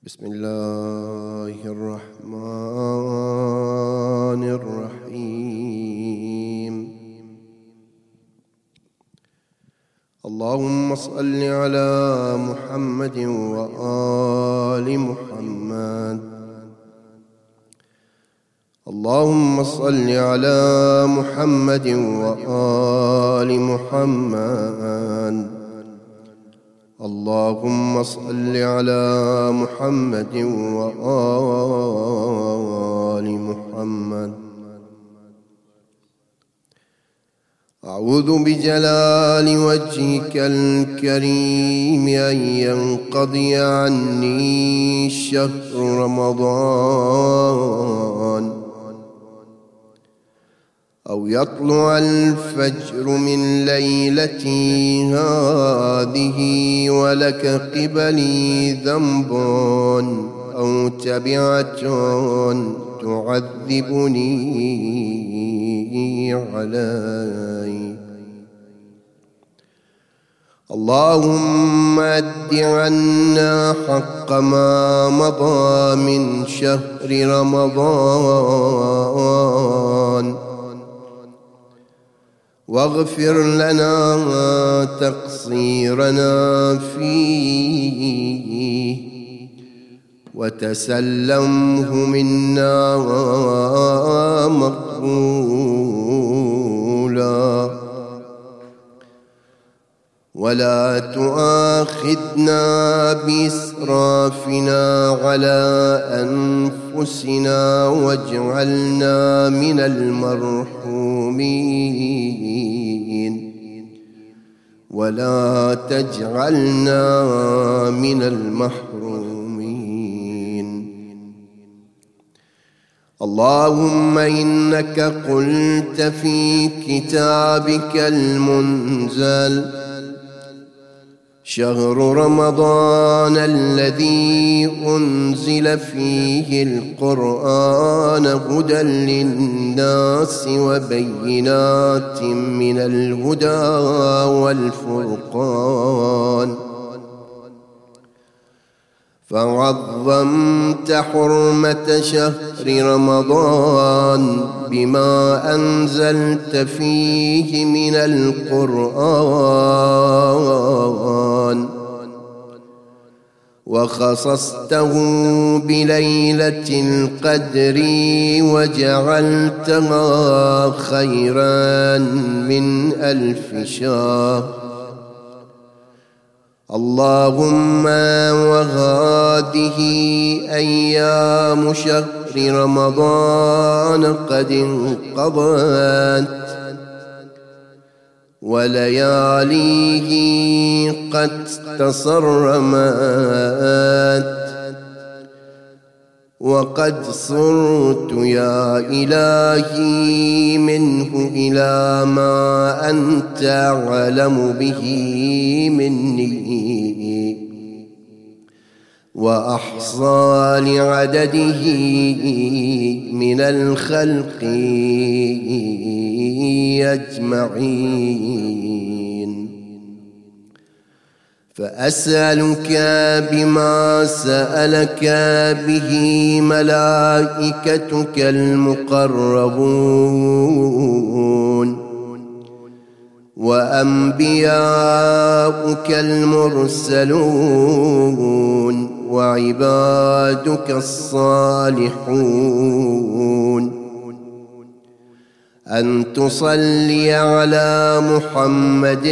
بسم الله الرحمن الرحيم. اللهم صل على محمد وآل محمد. اللهم صل على محمد وآل محمد. اللهم صل على محمد وآل محمد. أعوذ بجلال وجهك الكريم أن ينقضي عني شهر رمضان. أو يطلع الفجر من ليلتي هذه ولك قبلي ذنب أو تبعة تعذبني علي. اللهم أد عنا حق ما مضى من شهر رمضان. واغفر لنا تقصيرنا فيه. وتسلمه منا مقبولا. ولا تؤاخذنا بإسرافنا على أنفسنا واجعلنا من المرحومين. ولا تجعلنا من المحرومين. اللهم إنك قلت في كتابك المنزل شهر رمضان الذي أنزل فيه القرآن هدى للناس وبينات من الهدى والفرقان فعظمت حرمة شهر رمضان بما أنزلت فيه من القرآن. وخصصته بليلة القدر وجعلتها خيرا من ألف شهر. اللهم وهذه أيام شهر رمضان قد انقضت ولياليه قد تصرمت. وقد صرت يا إلهي منه إلى ما أنت أعلم به مني. وأحصى لعدده من الخلق أجمعين. فأسألك بما سألك به ملائكتك المقربون وأنبياؤك المرسلون وعبادك الصالحون أن تصلي على محمد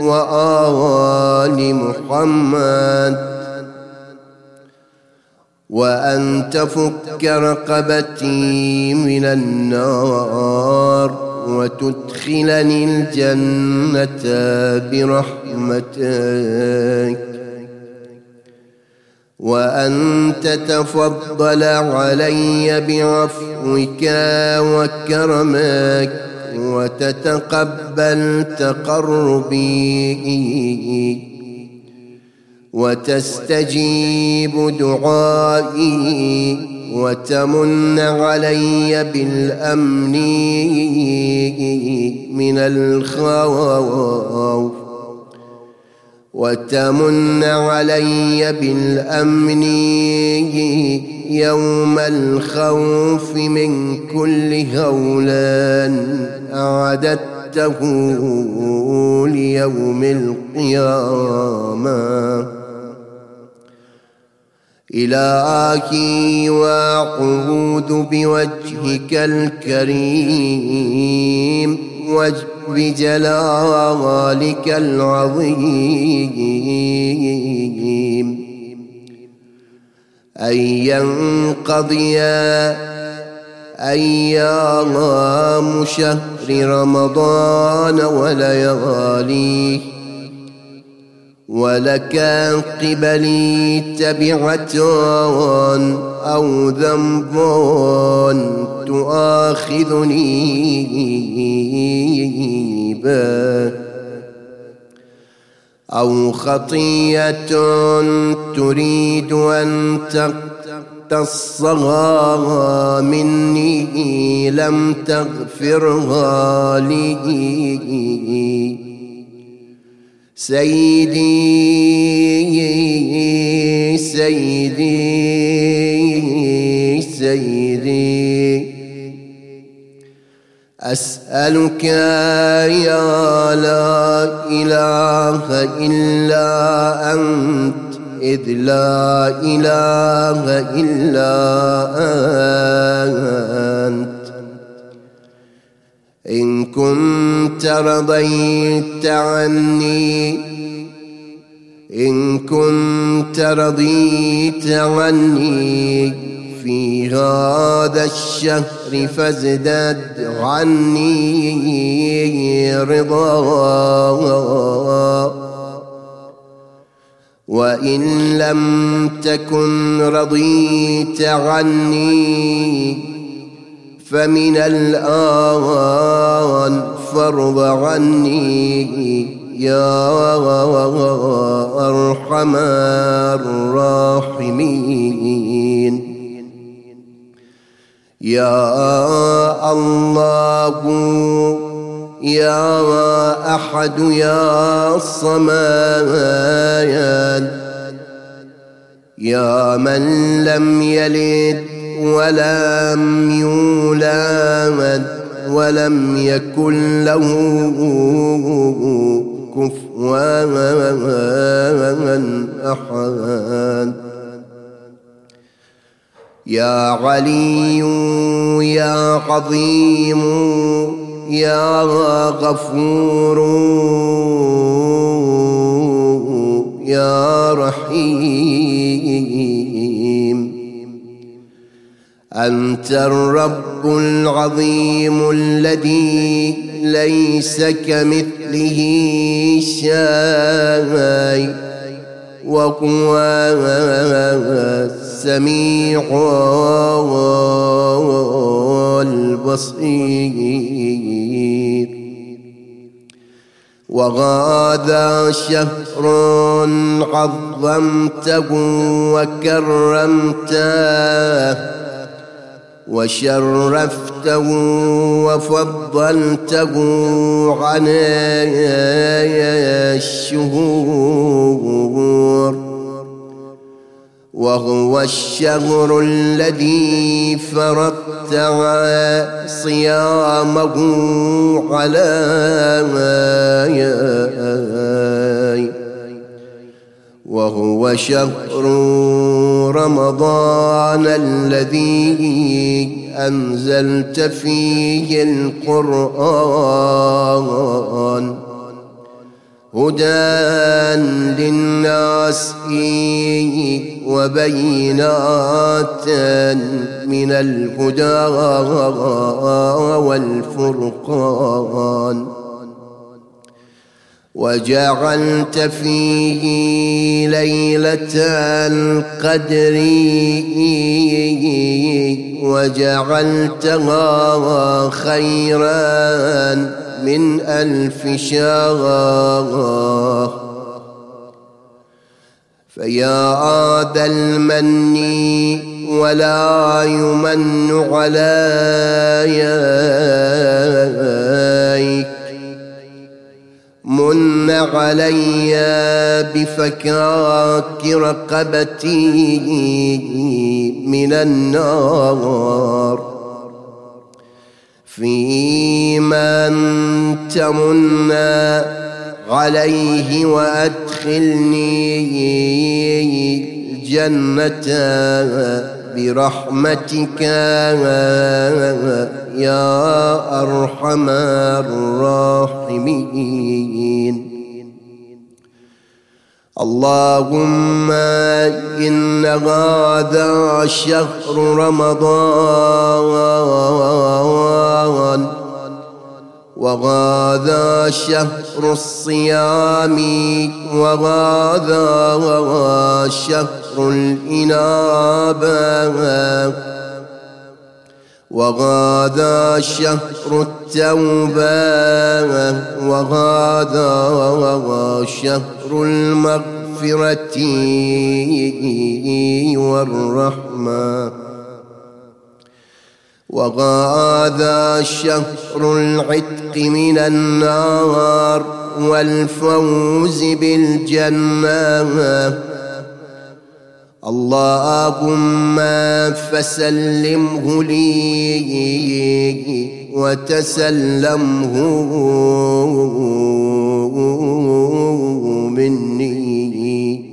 وآل محمد وأن تفك رقبتي من النار وتدخلني الجنة برحمتك. وأن تتفضل علي بعفوك وكرمك وتتقبل تقربي وتستجيب دعائي وتمن علي بالأمن من الخوف. وتمن علي بالأمن يوم الخوف من كل هولان أعددته ليوم القيامة. إلهي وأعوذ بوجهك الكريم بجلالك العظيم. أن ينقضي أيام شهر رمضان ولياليه ولك قبلي تبعة أو ذنب تؤاخذني به. أو خطية تريد أن تقتصها مني لم تغفرها لي. سيدي سيدي سيدي. أسألك يا لا إله إلا أنت إذ لا إله إلا أنت. إن كنت رضيت عني إن كنت رضيت عني في هذا الشهر فازدد عني رضا. وإن لم تكن رضيت عني فمن الآن فرض عني يا أرحم الراحمين. يا الله يا أحد يا صمد يا من لم يلد ولم يولد ولم يكن له كفوا أحد. يا علي يا عظيم يا غفور يا رحيم. أنت الرب العظيم الذي ليس كمثله شيء وهو السميع البصير. وغاذا شهر عظمته وكرمته وشرفته وفضلته عن الشهور. وهو الشهر الذي فرضت صيامه على وهو شهر رمضان الذي أنزلت فيه القرآن. هدى للناس وبينات من الهدى والفرقان. وجعلت فيه ليلة القدر. وجعلتها خيرا من ألف شهر. فيا ذا المن ولا يمن عليك. من علي بفكاك رقبتي من النار في من تمن عليه وادخلني الجنه برحمتك يا أرحم الراحمين. اللهم إن هذا شهر رمضان وغاذا شهر الصيام وغاذا شهر الإنابة وغاذا شهر التوبة وغاذا شهر المغفرة والرحمة وغاذا شهر العتق من النار والفوز بالجنة اللهم فسلمه لي وتسلمه مني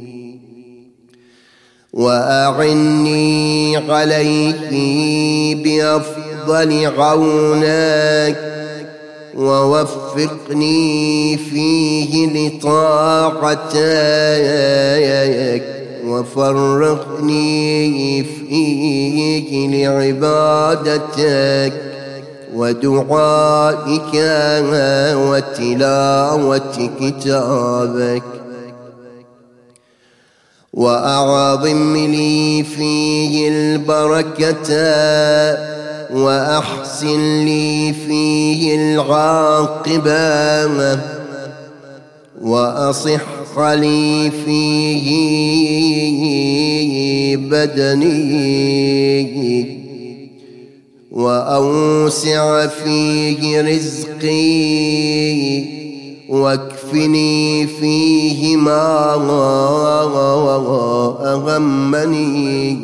وأعني عليه بأفضل عونك ووفقني فيه لطاعتك وفرقني فيه لعبادتك ودعائك وتلاوة كتابك. وأعظم لي فيه البركة وأحسن لي فيه العاقبة. وأصح لي فيه بدني وأوسع فيه رزقي واكفني فيه ما أغمني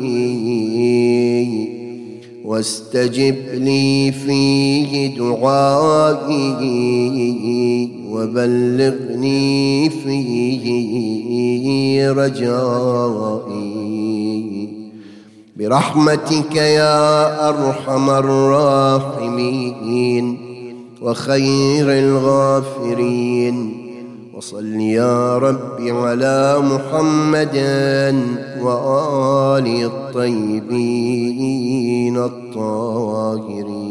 واستجب لي فيه دعائي. وبلغني فيه رجائي. برحمتك يا أرحم الراحمين وخير الغافرين. وصل يا رب على محمد وآل الطيبين الطاهرين.